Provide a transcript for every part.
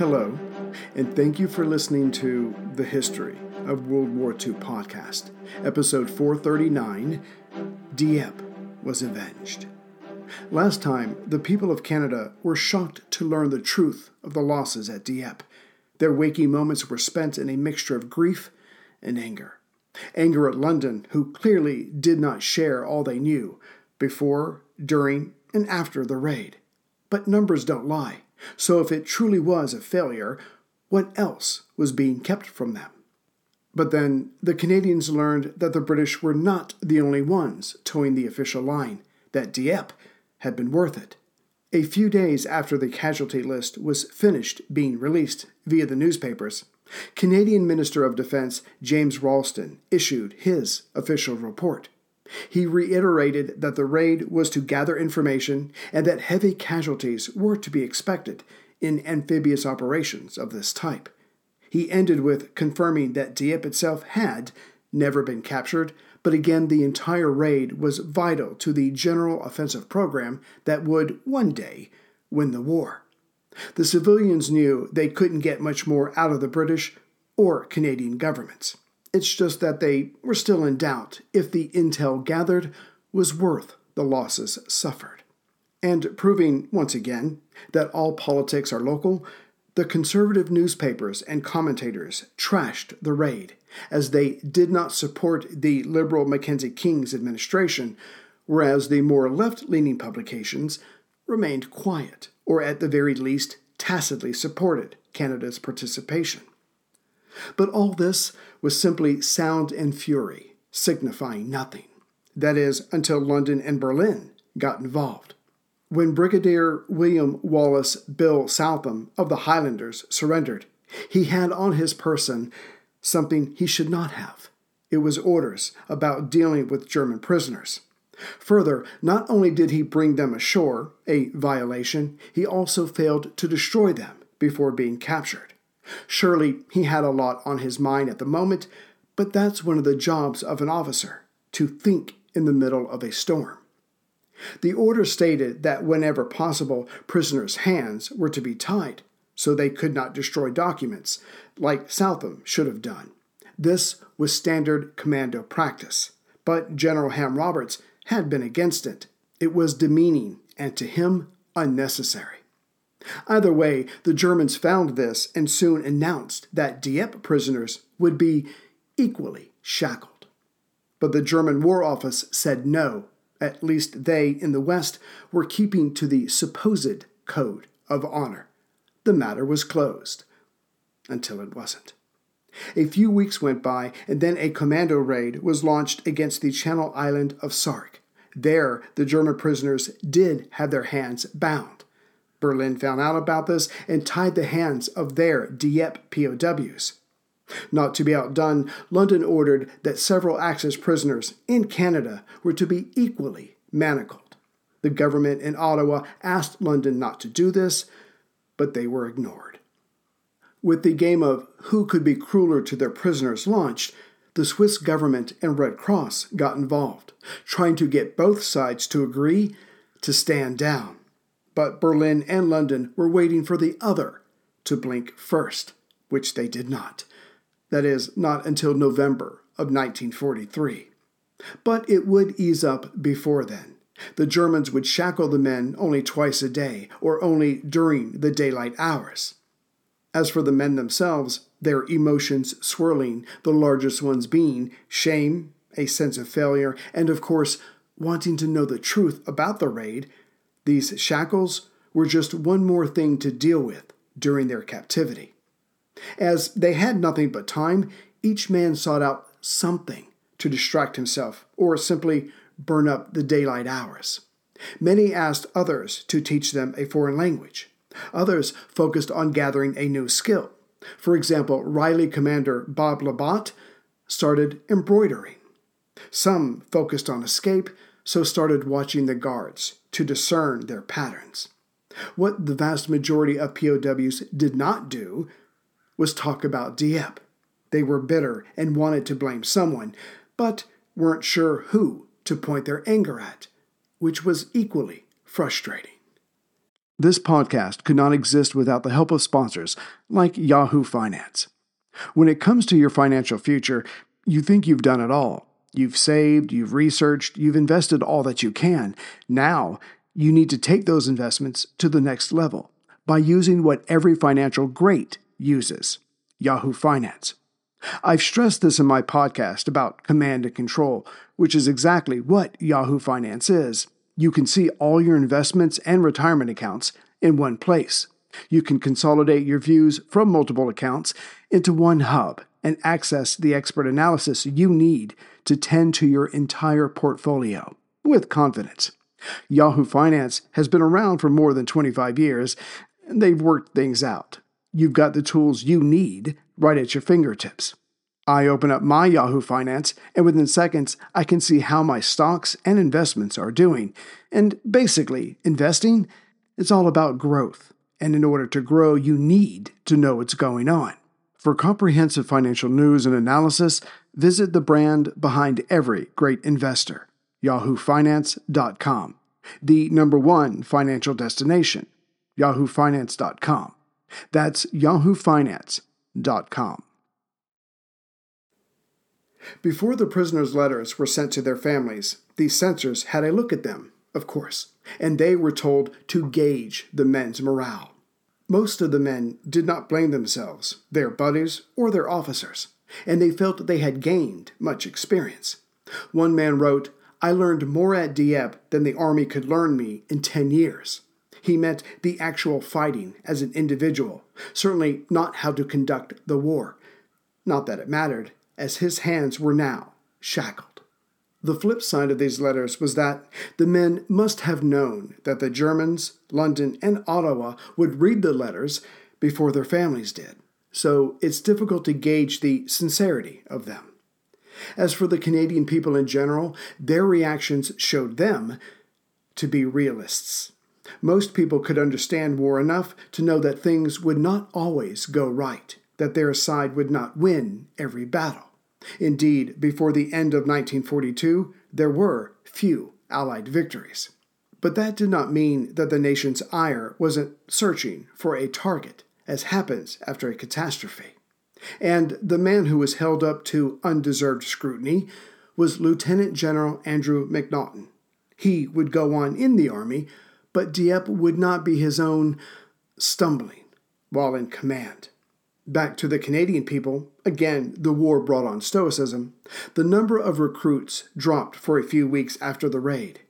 Hello, and thank you for listening to The History of World War II podcast, episode 439 Dieppe was avenged. Last time, the people of Canada were shocked to learn the truth of the losses at Dieppe. Their waking moments were spent in a mixture of grief and anger. Anger at London, who clearly did not share all they knew before, during, and after the raid. But numbers don't lie. So, if it truly was a failure, what else was being kept from them? But then the Canadians learned that the British were not the only ones toeing the official line, that Dieppe had been worth it. A few days after the casualty list was finished being released via the newspapers, Canadian Minister of Defense James Ralston issued his official report. He reiterated that the raid was to gather information and that heavy casualties were to be expected in amphibious operations of this type. He ended with confirming that Dieppe itself had never been captured, but again, the entire raid was vital to the general offensive program that would one day win the war. The civilians knew they couldn't get much more out of the British or Canadian governments. It's just that they were still in doubt if the intel gathered was worth the losses suffered. And proving once again that all politics are local, the conservative newspapers and commentators trashed the raid as they did not support the liberal Mackenzie King's administration, whereas the more left leaning publications remained quiet, or at the very least tacitly supported Canada's participation. But all this was simply sound and fury, signifying nothing. That is, until London and Berlin got involved. When Brigadier William Wallace Bill Southam of the Highlanders surrendered, he had on his person something he should not have. It was orders about dealing with German prisoners. Further, not only did he bring them ashore, a violation, he also failed to destroy them before being captured. Surely he had a lot on his mind at the moment, but that's one of the jobs of an officer to think in the middle of a storm. The order stated that whenever possible, prisoners' hands were to be tied so they could not destroy documents, like Southam should have done. This was standard commando practice, but General Ham Roberts had been against it. It was demeaning and to him unnecessary. Either way, the Germans found this and soon announced that Dieppe prisoners would be equally shackled. But the German War Office said no. At least they in the West were keeping to the supposed code of honor. The matter was closed. Until it wasn't. A few weeks went by, and then a commando raid was launched against the Channel Island of Sark. There, the German prisoners did have their hands bound. Berlin found out about this and tied the hands of their Dieppe POWs. Not to be outdone, London ordered that several Axis prisoners in Canada were to be equally manacled. The government in Ottawa asked London not to do this, but they were ignored. With the game of who could be crueler to their prisoners launched, the Swiss government and Red Cross got involved, trying to get both sides to agree to stand down but Berlin and London were waiting for the other to blink first, which they did not. That is, not until November of 1943. But it would ease up before then. The Germans would shackle the men only twice a day, or only during the daylight hours. As for the men themselves, their emotions swirling, the largest ones being shame, a sense of failure, and of course, wanting to know the truth about the raid these shackles were just one more thing to deal with during their captivity. As they had nothing but time, each man sought out something to distract himself or simply burn up the daylight hours. Many asked others to teach them a foreign language. Others focused on gathering a new skill. For example, Riley Commander Bob Labatt started embroidering. Some focused on escape, so started watching the guards to discern their patterns. What the vast majority of POWs did not do was talk about Dieppe. They were bitter and wanted to blame someone, but weren't sure who to point their anger at, which was equally frustrating. This podcast could not exist without the help of sponsors like Yahoo Finance. When it comes to your financial future, you think you've done it all. You've saved, you've researched, you've invested all that you can. Now, you need to take those investments to the next level by using what every financial great uses Yahoo Finance. I've stressed this in my podcast about command and control, which is exactly what Yahoo Finance is. You can see all your investments and retirement accounts in one place. You can consolidate your views from multiple accounts into one hub and access the expert analysis you need to tend to your entire portfolio with confidence. Yahoo Finance has been around for more than 25 years, and they've worked things out. You've got the tools you need right at your fingertips. I open up my Yahoo Finance, and within seconds, I can see how my stocks and investments are doing. And basically, investing is all about growth. And in order to grow, you need to know what's going on. For comprehensive financial news and analysis, visit the brand behind every great investor, yahoofinance.com, the number one financial destination, yahoofinance.com. That's yahoofinance.com. Before the prisoners' letters were sent to their families, the censors had a look at them, of course, and they were told to gauge the men's morale. Most of the men did not blame themselves, their buddies, or their officers, and they felt they had gained much experience. One man wrote, I learned more at Dieppe than the army could learn me in ten years. He meant the actual fighting as an individual, certainly not how to conduct the war. Not that it mattered, as his hands were now shackled. The flip side of these letters was that the men must have known that the Germans, London, and Ottawa would read the letters before their families did, so it's difficult to gauge the sincerity of them. As for the Canadian people in general, their reactions showed them to be realists. Most people could understand war enough to know that things would not always go right, that their side would not win every battle. Indeed, before the end of 1942, there were few Allied victories. But that did not mean that the nation's ire wasn't searching for a target, as happens after a catastrophe. And the man who was held up to undeserved scrutiny was Lieutenant General Andrew McNaughton. He would go on in the Army, but Dieppe would not be his own stumbling while in command. Back to the Canadian people, again, the war brought on Stoicism. The number of recruits dropped for a few weeks after the raid.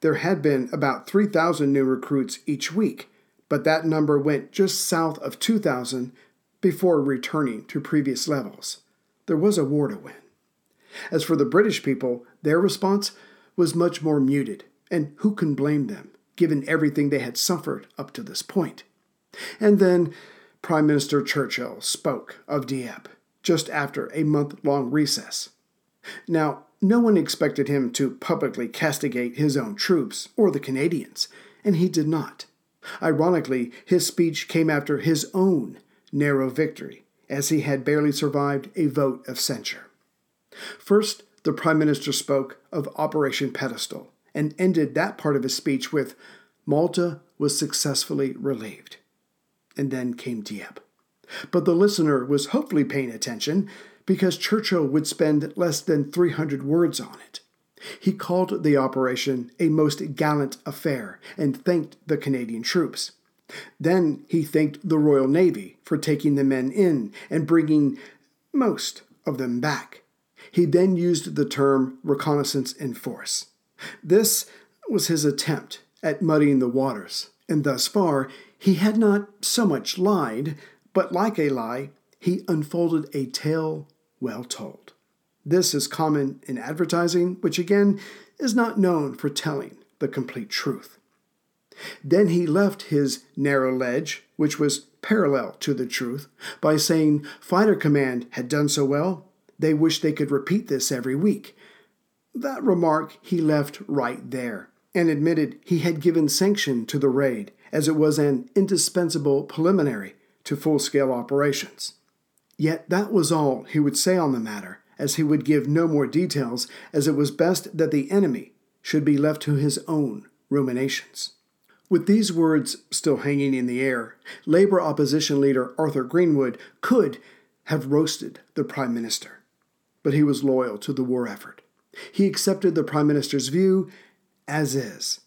There had been about 3,000 new recruits each week, but that number went just south of 2,000 before returning to previous levels. There was a war to win. As for the British people, their response was much more muted, and who can blame them, given everything they had suffered up to this point? And then Prime Minister Churchill spoke of Dieppe just after a month long recess. Now, no one expected him to publicly castigate his own troops or the Canadians, and he did not. Ironically, his speech came after his own narrow victory, as he had barely survived a vote of censure. First, the Prime Minister spoke of Operation Pedestal and ended that part of his speech with Malta was successfully relieved and then came Dieppe. But the listener was hopefully paying attention because Churchill would spend less than 300 words on it. He called the operation a most gallant affair and thanked the Canadian troops. Then he thanked the Royal Navy for taking the men in and bringing most of them back. He then used the term reconnaissance in force. This was his attempt at muddying the waters, and thus far he had not so much lied, but like a lie, he unfolded a tale well told. This is common in advertising, which again is not known for telling the complete truth. Then he left his narrow ledge, which was parallel to the truth, by saying Fighter Command had done so well, they wished they could repeat this every week. That remark he left right there and admitted he had given sanction to the raid as it was an indispensable preliminary to full scale operations. Yet that was all he would say on the matter, as he would give no more details, as it was best that the enemy should be left to his own ruminations. With these words still hanging in the air, Labour opposition leader Arthur Greenwood could have roasted the Prime Minister. But he was loyal to the war effort. He accepted the Prime Minister's view as is.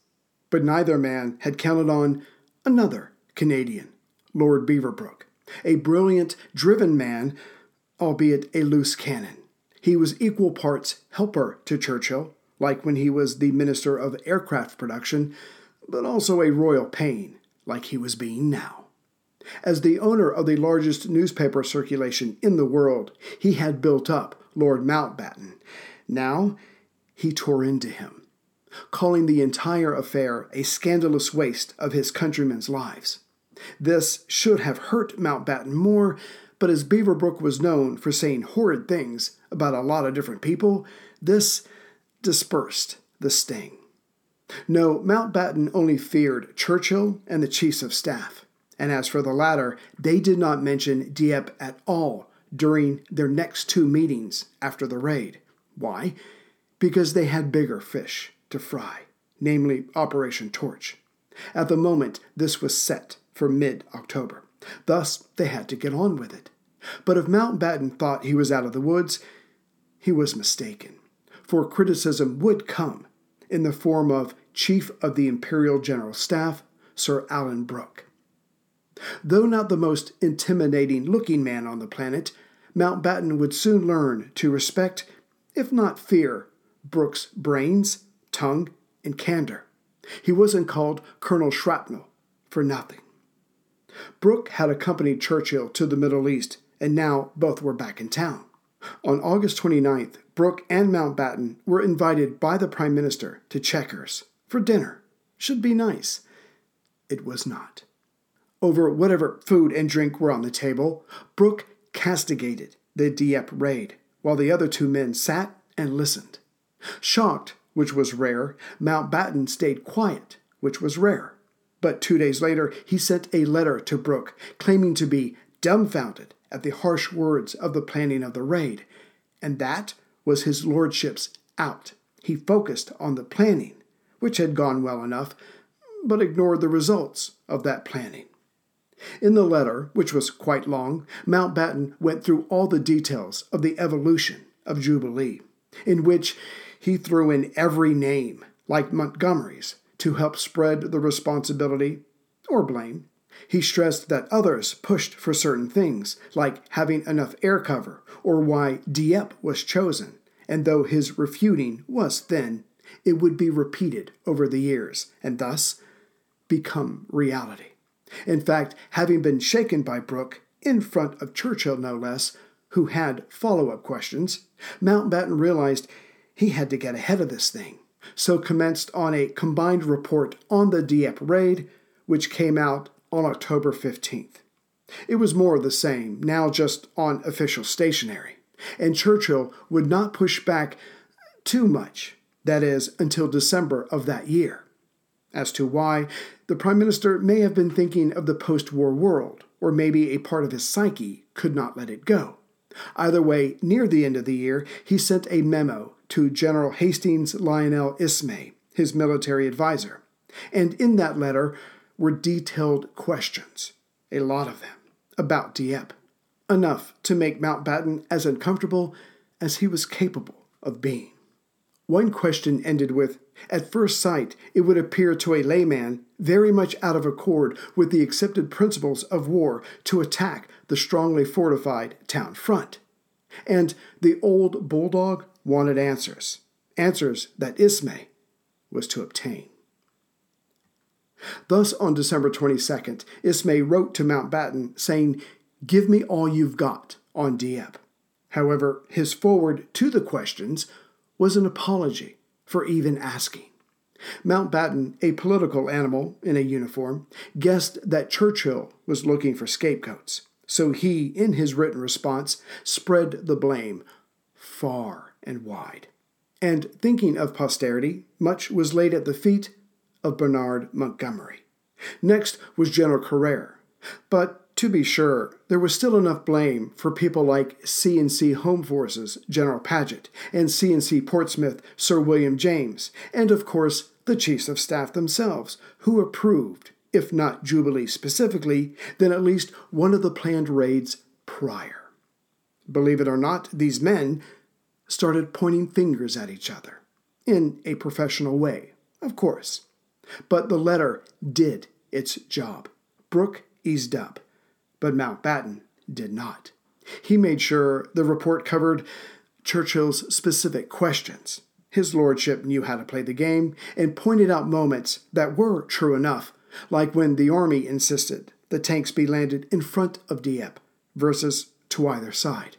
But neither man had counted on another Canadian, Lord Beaverbrook, a brilliant, driven man, albeit a loose cannon. He was equal parts helper to Churchill, like when he was the Minister of Aircraft Production, but also a royal pain, like he was being now. As the owner of the largest newspaper circulation in the world, he had built up Lord Mountbatten. Now he tore into him calling the entire affair a scandalous waste of his countrymen's lives. This should have hurt Mountbatten more, but as Beaverbrook was known for saying horrid things about a lot of different people, this dispersed the sting. No, Mountbatten only feared Churchill and the chiefs of staff, and as for the latter, they did not mention Dieppe at all during their next two meetings after the raid. Why? Because they had bigger fish to fry, namely Operation Torch. At the moment, this was set for mid October. Thus, they had to get on with it. But if Mountbatten thought he was out of the woods, he was mistaken, for criticism would come in the form of Chief of the Imperial General Staff, Sir Alan Brooke. Though not the most intimidating looking man on the planet, Mountbatten would soon learn to respect, if not fear, Brooke's brains tongue, and candor. He wasn't called Colonel Shrapnel for nothing. Brooke had accompanied Churchill to the Middle East, and now both were back in town. On August 29th, Brooke and Mountbatten were invited by the Prime Minister to Chequers for dinner. Should be nice. It was not. Over whatever food and drink were on the table, Brooke castigated the Dieppe raid, while the other two men sat and listened. Shocked which was rare. Mountbatten stayed quiet, which was rare. But two days later, he sent a letter to Brooke, claiming to be dumbfounded at the harsh words of the planning of the raid. And that was his lordship's out. He focused on the planning, which had gone well enough, but ignored the results of that planning. In the letter, which was quite long, Mountbatten went through all the details of the evolution of Jubilee, in which he threw in every name, like Montgomery's, to help spread the responsibility or blame. He stressed that others pushed for certain things, like having enough air cover, or why Dieppe was chosen, and though his refuting was thin, it would be repeated over the years, and thus become reality. In fact, having been shaken by Brooke, in front of Churchill no less, who had follow up questions, Mountbatten realized he had to get ahead of this thing, so commenced on a combined report on the Dieppe raid, which came out on October 15th. It was more of the same, now just on official stationery, and Churchill would not push back too much, that is, until December of that year. As to why, the Prime Minister may have been thinking of the post war world, or maybe a part of his psyche could not let it go. Either way, near the end of the year, he sent a memo to General Hastings Lionel Ismay, his military advisor. And in that letter were detailed questions, a lot of them, about Dieppe, enough to make Mountbatten as uncomfortable as he was capable of being. One question ended with At first sight, it would appear to a layman very much out of accord with the accepted principles of war to attack the strongly fortified town front. And the old bulldog wanted answers, answers that Ismay was to obtain. Thus, on December 22nd, Ismay wrote to Mountbatten saying, Give me all you've got on Dieppe. However, his forward to the questions was an apology for even asking. Mountbatten, a political animal in a uniform, guessed that Churchill was looking for scapegoats, so he, in his written response, spread the blame far and wide. And thinking of posterity, much was laid at the feet of Bernard Montgomery. Next was General Crerar. But to be sure, there was still enough blame for people like C&C Home Forces General Paget and C&C Portsmouth Sir William James, and of course the chiefs of staff themselves, who approved, if not Jubilee specifically, then at least one of the planned raids prior. Believe it or not, these men started pointing fingers at each other, in a professional way, of course. But the letter did its job. Brooke eased up but Mountbatten did not. He made sure the report covered Churchill's specific questions. His lordship knew how to play the game and pointed out moments that were true enough, like when the army insisted the tanks be landed in front of Dieppe versus to either side.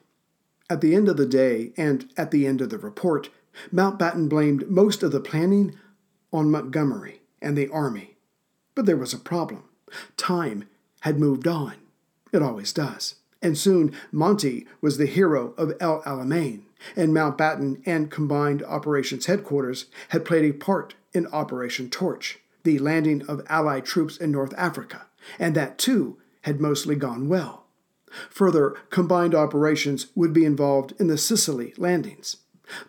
At the end of the day and at the end of the report, Mountbatten blamed most of the planning on Montgomery and the army. But there was a problem. Time had moved on. It always does. And soon Monty was the hero of El Alamein, and Mountbatten and Combined Operations Headquarters had played a part in Operation Torch, the landing of Allied troops in North Africa, and that too had mostly gone well. Further, combined operations would be involved in the Sicily landings.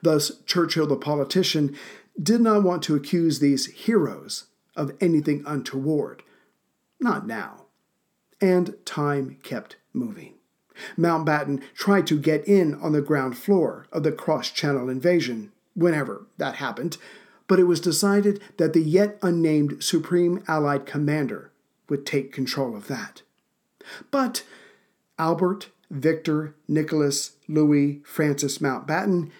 Thus, Churchill the politician did not want to accuse these heroes of anything untoward. Not now and time kept moving. Mountbatten tried to get in on the ground floor of the cross channel invasion, whenever that happened, but it was decided that the yet unnamed Supreme Allied Commander would take control of that. But Albert, Victor, Nicholas, Louis, Francis Mountbatten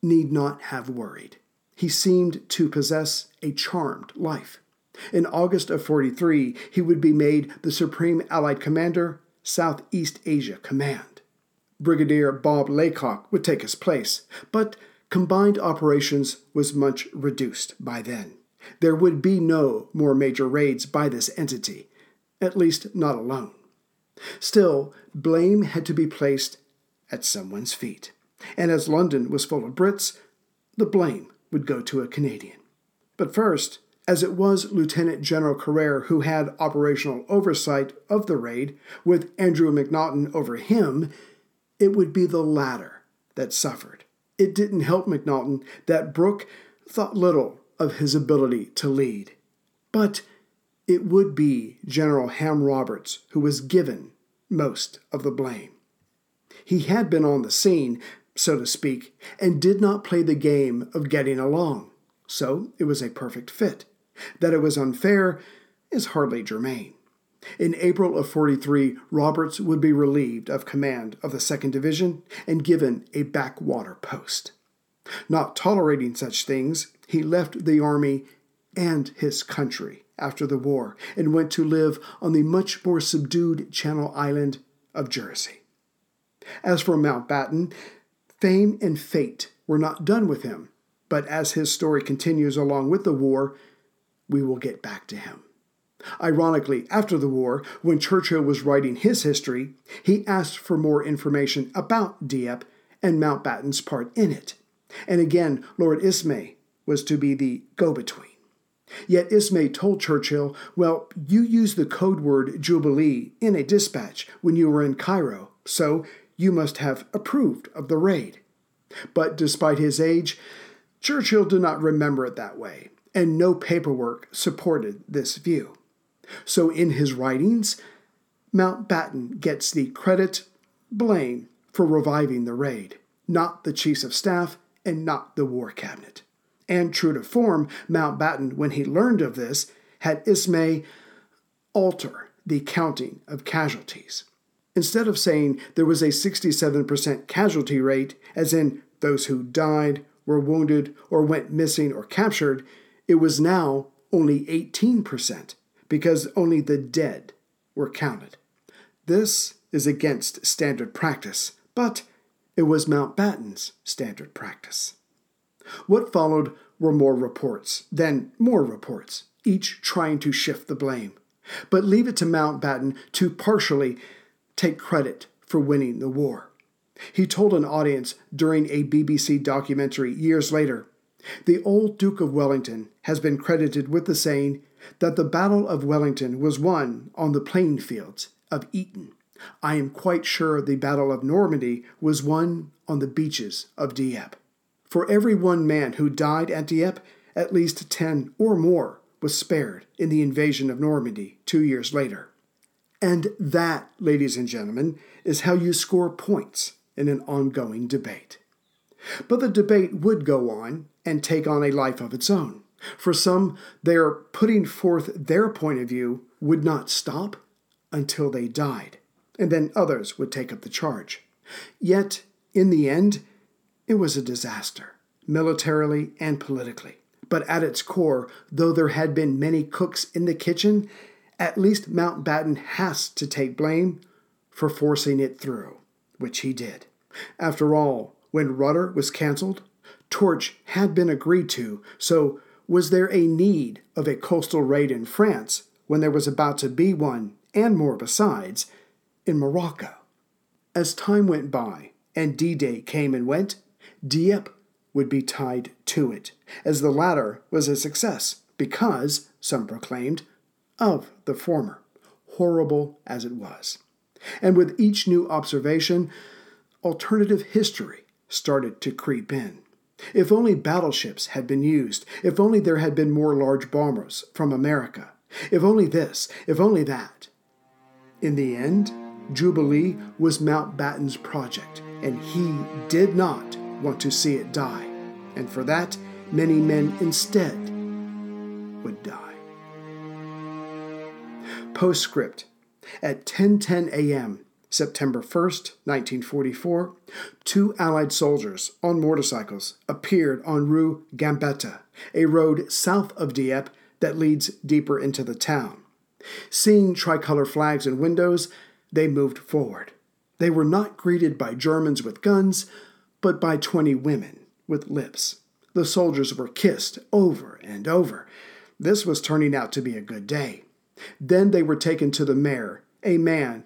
need not have worried. He seemed to possess a charmed life. In August of 43, he would be made the Supreme Allied Commander, Southeast Asia Command. Brigadier Bob Laycock would take his place, but combined operations was much reduced by then. There would be no more major raids by this entity, at least not alone. Still, blame had to be placed at someone's feet, and as London was full of Brits, the blame would go to a Canadian. But first, as it was Lieutenant General Crerar who had operational oversight of the raid, with Andrew McNaughton over him, it would be the latter that suffered. It didn't help McNaughton that Brooke thought little of his ability to lead. But it would be General Ham Roberts who was given most of the blame. He had been on the scene, so to speak, and did not play the game of getting along, so it was a perfect fit. That it was unfair is hardly germane. In April of 43, Roberts would be relieved of command of the 2nd Division and given a backwater post. Not tolerating such things, he left the Army and his country after the war and went to live on the much more subdued Channel Island of Jersey. As for Mountbatten, fame and fate were not done with him, but as his story continues along with the war, we will get back to him. Ironically, after the war, when Churchill was writing his history, he asked for more information about Dieppe and Mountbatten's part in it. And again, Lord Ismay was to be the go between. Yet Ismay told Churchill, Well, you used the code word Jubilee in a dispatch when you were in Cairo, so you must have approved of the raid. But despite his age, Churchill did not remember it that way and no paperwork supported this view. So in his writings, Mountbatten gets the credit, blame for reviving the raid, not the chiefs of staff and not the war cabinet. And true to form, Mountbatten, when he learned of this, had Ismay alter the counting of casualties. Instead of saying there was a 67% casualty rate, as in those who died, were wounded, or went missing or captured, it was now only 18% because only the dead were counted. This is against standard practice, but It was Mountbatten's standard practice. What followed were more reports, then more reports, each trying to shift the blame. But leave it to Mountbatten to partially take credit for winning the war. He told an audience during a BBC documentary years later The old Duke of Wellington has been credited with the saying that the Battle of Wellington was won on the plain fields of Eton. I am quite sure the Battle of Normandy was won on the beaches of Dieppe. For every one man who died at Dieppe, at least ten or more was spared in the invasion of Normandy two years later. And that, ladies and gentlemen, is how you score points in an ongoing debate. But the debate would go on and take on a life of its own. For some, their putting forth their point of view would not stop until they died, and then others would take up the charge. Yet, in the end, it was a disaster, militarily and politically. But at its core, though there had been many cooks in the kitchen, at least Mountbatten has to take blame for forcing it through, which he did. After all, when Rutter was cancelled, torch had been agreed to, so was there a need of a coastal raid in France when there was about to be one, and more besides, in Morocco? As time went by and D Day came and went, Dieppe would be tied to it, as the latter was a success because, some proclaimed, of the former, horrible as it was. And with each new observation, alternative history started to creep in. If only battleships had been used, if only there had been more large bombers from America, if only this, if only that. In the end, Jubilee was Mountbatten's project, and he did not want to see it die. And for that, many men instead would die. Postscript At 10:10 a.m., September 1st, 1944, two Allied soldiers on motorcycles appeared on Rue Gambetta, a road south of Dieppe that leads deeper into the town. Seeing tricolor flags and windows, they moved forward. They were not greeted by Germans with guns, but by 20 women with lips. The soldiers were kissed over and over. This was turning out to be a good day. Then they were taken to the mayor, a man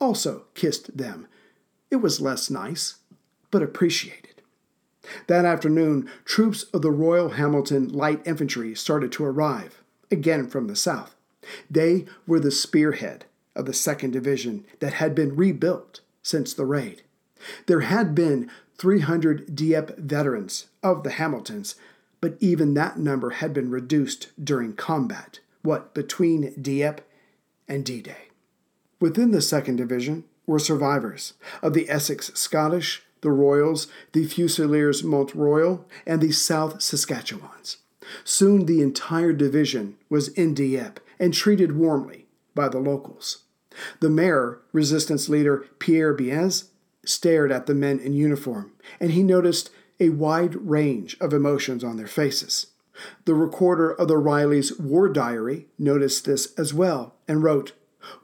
also kissed them. It was less nice, but appreciated. That afternoon, troops of the Royal Hamilton Light Infantry started to arrive, again from the south. They were the spearhead of the 2nd Division that had been rebuilt since the raid. There had been 300 Dieppe veterans of the Hamiltons, but even that number had been reduced during combat, what, between Dieppe and D Day. Within the 2nd Division were survivors of the Essex Scottish, the Royals, the Fusiliers Mont Royal, and the South Saskatchewans. Soon the entire division was in Dieppe and treated warmly by the locals. The mayor, resistance leader Pierre Biez, stared at the men in uniform, and he noticed a wide range of emotions on their faces. The recorder of the Rileys' war diary noticed this as well and wrote,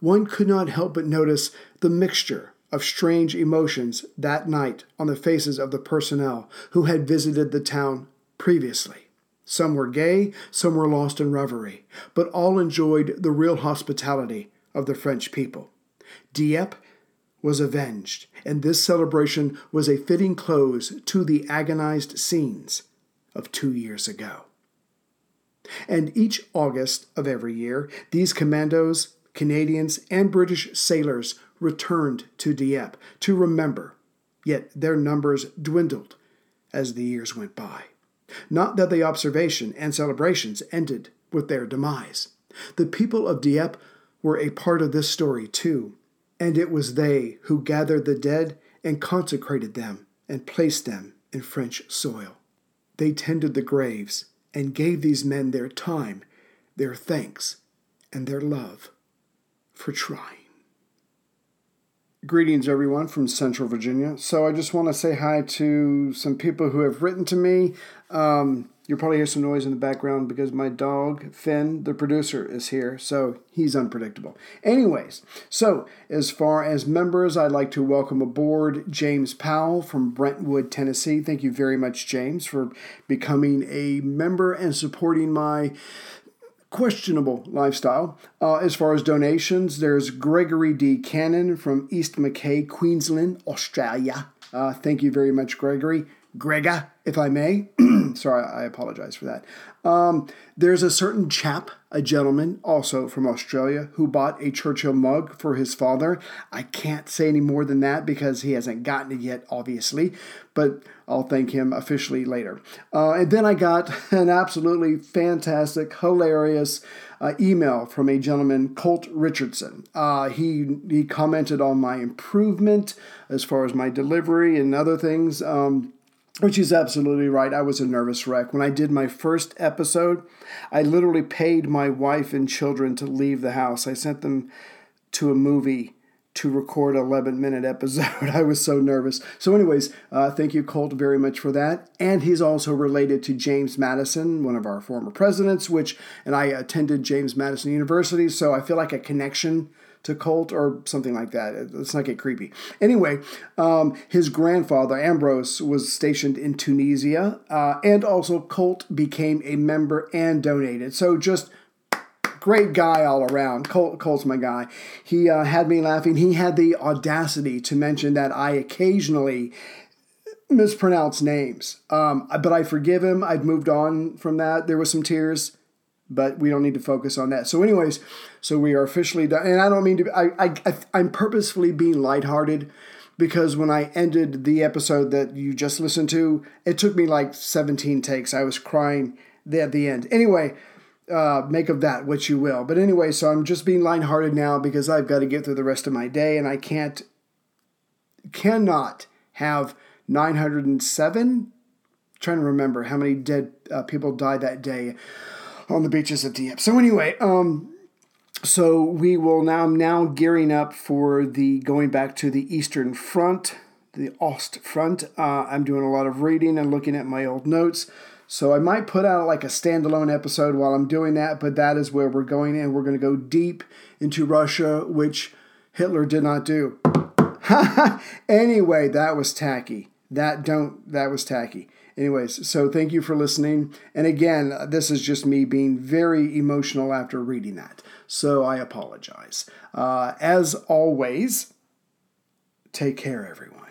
one could not help but notice the mixture of strange emotions that night on the faces of the personnel who had visited the town previously. Some were gay, some were lost in reverie, but all enjoyed the real hospitality of the French people. Dieppe was avenged, and this celebration was a fitting close to the agonized scenes of two years ago. And each August of every year, these commandos Canadians and British sailors returned to Dieppe to remember, yet their numbers dwindled as the years went by. Not that the observation and celebrations ended with their demise. The people of Dieppe were a part of this story too, and it was they who gathered the dead and consecrated them and placed them in French soil. They tended the graves and gave these men their time, their thanks, and their love for trying. Greetings, everyone from Central Virginia. So, I just want to say hi to some people who have written to me. Um, you'll probably hear some noise in the background because my dog, Finn, the producer, is here. So, he's unpredictable. Anyways, so as far as members, I'd like to welcome aboard James Powell from Brentwood, Tennessee. Thank you very much, James, for becoming a member and supporting my questionable lifestyle. Uh, as far as donations, there's Gregory D. Cannon from East Mackay, Queensland, Australia. Uh, thank you very much, Gregory. Grega, if I may. Sorry, I apologize for that. Um, there's a certain chap, a gentleman, also from Australia, who bought a Churchill mug for his father. I can't say any more than that because he hasn't gotten it yet, obviously, but I'll thank him officially later. Uh, and then I got an absolutely fantastic, hilarious uh, email from a gentleman, Colt Richardson. Uh, he he commented on my improvement as far as my delivery and other things. Um, which is absolutely right. I was a nervous wreck. When I did my first episode, I literally paid my wife and children to leave the house. I sent them to a movie to record an 11 minute episode. I was so nervous. So, anyways, uh, thank you, Colt, very much for that. And he's also related to James Madison, one of our former presidents, which, and I attended James Madison University, so I feel like a connection to Colt or something like that. Let's not get creepy. Anyway, um, his grandfather, Ambrose, was stationed in Tunisia, uh, and also Colt became a member and donated. So just great guy all around. Colt, Colt's my guy. He uh, had me laughing. He had the audacity to mention that I occasionally mispronounce names. Um, but I forgive him. I've moved on from that. There was some tears but we don't need to focus on that. So, anyways, so we are officially done. And I don't mean to. I, I I'm purposefully being lighthearted because when I ended the episode that you just listened to, it took me like 17 takes. I was crying at the end. Anyway, uh, make of that what you will. But anyway, so I'm just being lighthearted now because I've got to get through the rest of my day, and I can't, cannot have 907. trying to remember how many dead uh, people died that day on the beaches of Dieppe. So anyway, um, so we will now now gearing up for the going back to the Eastern Front, the Ost Front. Uh, I'm doing a lot of reading and looking at my old notes. So I might put out like a standalone episode while I'm doing that, but that is where we're going, and we're going to go deep into Russia, which Hitler did not do. anyway, that was tacky. That don't that was tacky. Anyways, so thank you for listening. And again, this is just me being very emotional after reading that. So I apologize. Uh, as always, take care, everyone.